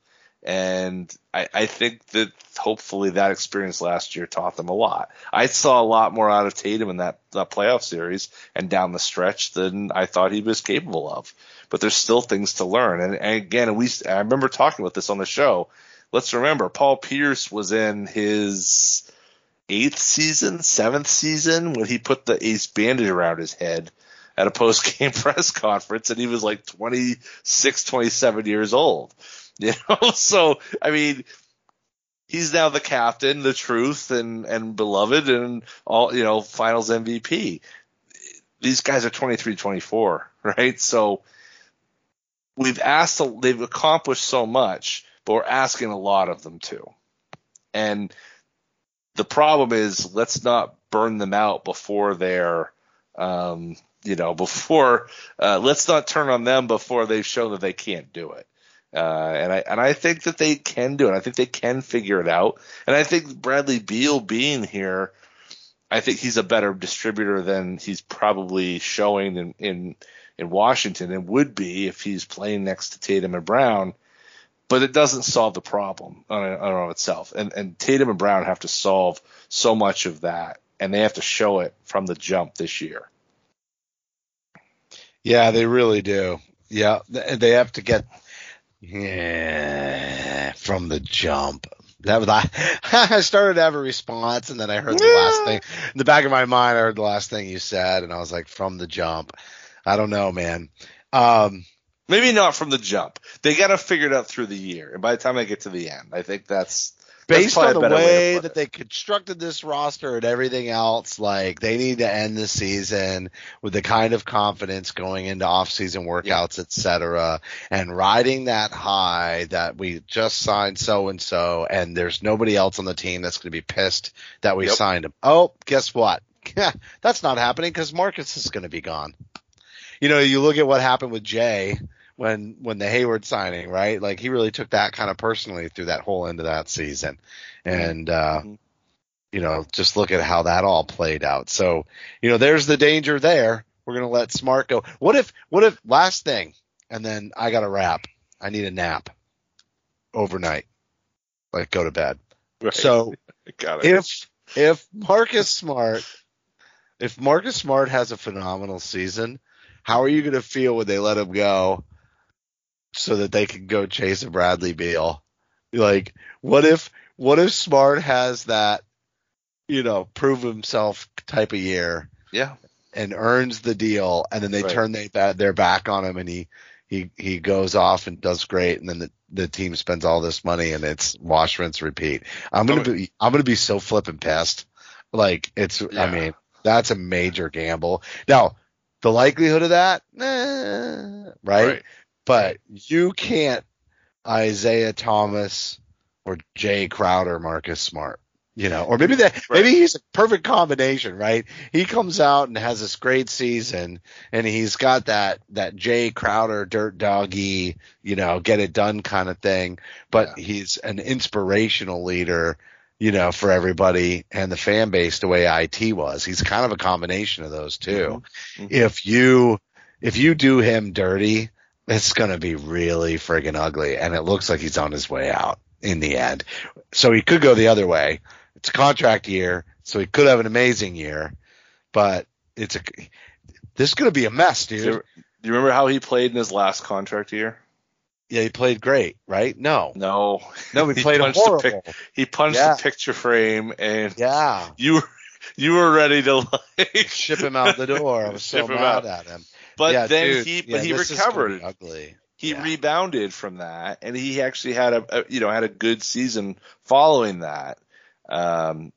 And I, I think that hopefully that experience last year taught them a lot. I saw a lot more out of Tatum in that, that playoff series and down the stretch than I thought he was capable of. But there's still things to learn. And, and again, we I remember talking about this on the show. Let's remember, Paul Pierce was in his eighth season, seventh season when he put the ace bandage around his head at a post game press conference and he was like 26, 27 years old. You know, so I mean, he's now the captain, the truth, and and beloved, and all you know, Finals MVP. These guys are 23, 24, right? So we've asked, they've accomplished so much, but we're asking a lot of them too. And the problem is, let's not burn them out before they're, um, you know, before uh, let's not turn on them before they've shown that they can't do it. Uh, and I and I think that they can do it. I think they can figure it out. And I think Bradley Beal being here, I think he's a better distributor than he's probably showing in in, in Washington and would be if he's playing next to Tatum and Brown. But it doesn't solve the problem on, on itself. And and Tatum and Brown have to solve so much of that, and they have to show it from the jump this year. Yeah, they really do. Yeah, they have to get yeah, from the jump. That was I. I started to have a response, and then I heard the yeah. last thing in the back of my mind. I heard the last thing you said, and I was like, "From the jump." I don't know, man. Um, Maybe not from the jump. They got to figure it out through the year, and by the time I get to the end, I think that's based on the way, way that it. they constructed this roster and everything else, like they need to end the season with the kind of confidence going into off-season workouts, yeah. etc., and riding that high that we just signed so and so, and there's nobody else on the team that's going to be pissed that we yep. signed him. Oh, guess what? that's not happening because Marcus is going to be gone. You know, you look at what happened with Jay when when the Hayward signing, right? Like he really took that kind of personally through that whole end of that season, and uh, mm-hmm. you know, just look at how that all played out. So you know, there's the danger there. We're gonna let Smart go. What if? What if? Last thing, and then I got to wrap. I need a nap overnight, like go to bed. Right. So if if Marcus Smart, if Marcus Smart has a phenomenal season, how are you going to feel when they let him go so that they can go chase a Bradley Beal. Like, what if what if Smart has that, you know, prove himself type of year? Yeah. And earns the deal, and then they right. turn they, their back on him, and he he he goes off and does great, and then the the team spends all this money, and it's wash, rinse, repeat. I'm gonna be I'm gonna be so flipping pissed. Like it's yeah. I mean that's a major gamble. Now the likelihood of that, eh, right? right? But you can't Isaiah Thomas or Jae Crowder, Marcus Smart. You know, or maybe that right. maybe he's a perfect combination, right? He comes out and has this great season, and he's got that that Jae Crowder dirt doggy, you know, get it done kind of thing. But yeah. he's an inspirational leader, you know, for everybody and the fan base the way IT was. He's kind of a combination of those 2 Mm-hmm. If you if you do him dirty, it's going to be really friggin' ugly, and it looks like he's on his way out in the end. So he could go the other way. It's a contract year, so he could have an amazing year, but it's a this is going to be a mess, dude. Do you, do you remember how he played in his last contract year? Yeah, he played great, right? No, No, no, he played punched horrible. The pic- he punched Yeah. the picture frame, and yeah, you were you were ready to like ship him out the door. I was so mad at him. But yeah, then dude, he yeah, but he is gonna recovered. ugly. he Yeah. rebounded from that and he actually had a, a you know had a good season following that um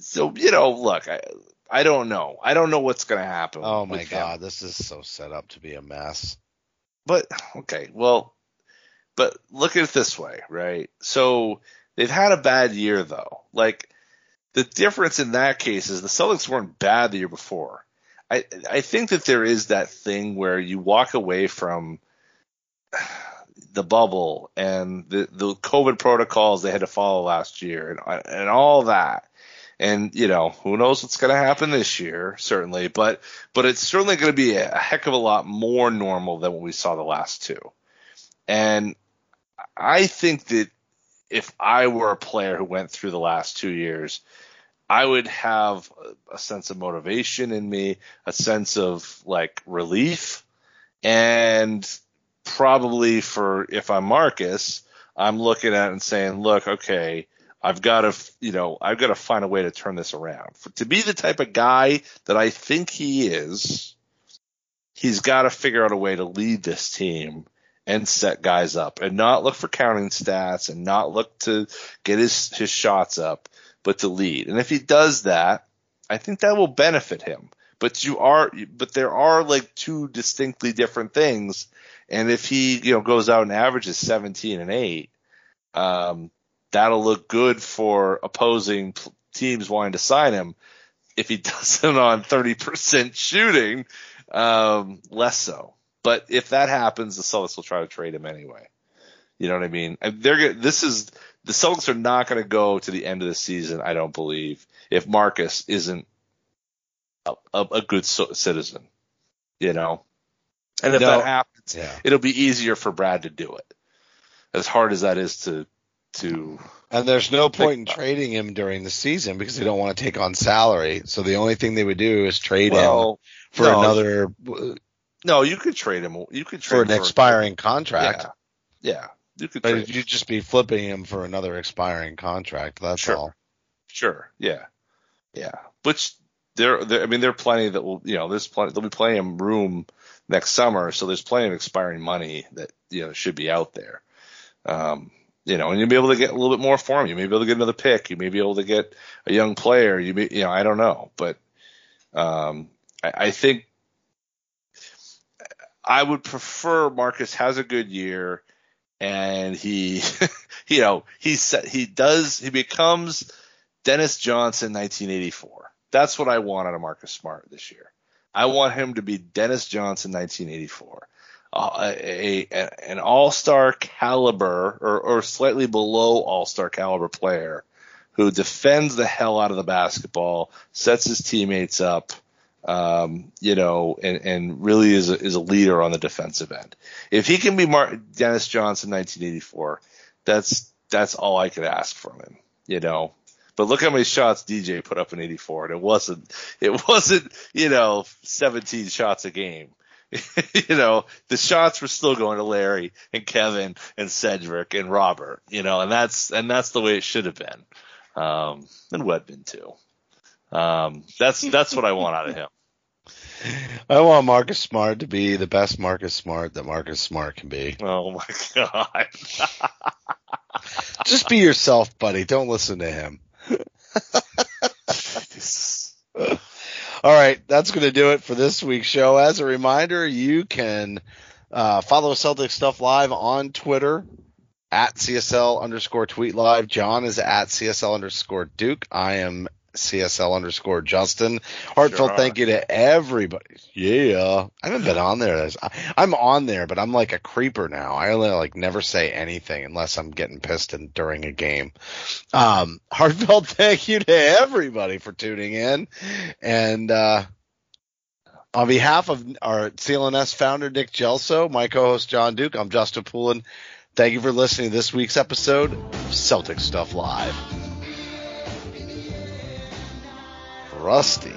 so you know look i i don't know i don't know what's going to happen Oh my him. god, this is so set up to be a mess. but okay well but look at it this way right so they've had a bad year though like the difference in that case is the celtics weren't bad the year before i i think that there is that thing where you walk away from the bubble and the the COVID protocols they had to follow last year and and all that. And you know, who knows what's going to happen this year, certainly, but but it's certainly going to be a heck of a lot more normal than what we saw the last two. And I think that if I were a player who went through the last two years, I would have a, sense of motivation in me, a sense of like relief, and probably for if I'm Marcus, I'm looking at and saying, look, okay, I've got to, you know, I've got to find a way to turn this around. For, to be the type of guy that I think he is, he's got to figure out a way to lead this team and set guys up and not look for counting stats and not look to get his, his shots up, but to lead. And if he does that, I think that will benefit him. But you are, but there are like two distinctly different things. And if he, you know, goes out and averages 17 and 8, um, that'll look good for opposing teams wanting to sign him. If he does it on 30% shooting, um, less so. But if that happens, the Celtics will try to trade him anyway. You know what I mean? They're this is the Celtics are not going to go to the end of the season. I don't believe if Marcus isn't a, a, a good so, citizen. You know, and if No. that happens, Yeah. it'll be easier for Brad to do it. As hard as that is to to And there's no point in trading him during the season because they don't want to take on salary. So the only thing they would do is trade him for no, another no, you could trade him. You could trade for an him expiring contract. Yeah, yeah, you could But trade. you'd just be flipping him for another expiring contract. That's Sure. all. Sure, yeah, yeah. Which there, there, I mean, there are plenty that will, you know, there's plenty. There'll be plenty of room next summer, so there's plenty of expiring money that you know should be out there. Um, you know, and you'll be able to get a little bit more for him. You may be able to get another pick. You may be able to get a young player. You may, you know, I don't know, but um, I, I think I would prefer Marcus has a good year and he, you know, he sa- he does he becomes Dennis Johnson 1984. That's what I want out of Marcus Smart this year. I want him to be Dennis Johnson 1984. Uh, a, a an all-star caliber or, or slightly below all-star caliber player who defends the hell out of the basketball, sets his teammates up, um, you know, and, and really is a, is a leader on the defensive end. If he can be Mar- Dennis Johnson 1984, that's that's all I could ask from him, you know. But look how many shots DJ put up in 84, and it wasn't it wasn't you know 17 shots a game. you know, the shots were still going to Larry and Kevin and Cedric and Robert, you know, and that's and that's the way it should have been. Um, and Wedman too. Um, that's that's what I want out of him. I want Marcus Smart to be the best Marcus Smart that Marcus Smart can be. Oh my god. Just be yourself, buddy. Don't listen to him. All right, that's going to do it for this week's show. As a reminder, you can uh, follow Celtics Stuff Live on Twitter at CSL underscore tweet live. Jon is at CSL underscore Duke. I am CSL underscore Justin. Heartfelt Sure thank you to everybody. Yeah. I haven't been on there. I'm on there, but I'm like a creeper now. I only like never say anything unless I'm getting pissed in, during a game. Um, heartfelt thank you to everybody for tuning in. And, uh, on behalf of our CLNS founder, Nick Gelso, my co-host, Jon Duke, I'm Justin Poulin. Thank you for listening to this week's episode of Celtics Stuff Live. Rusty.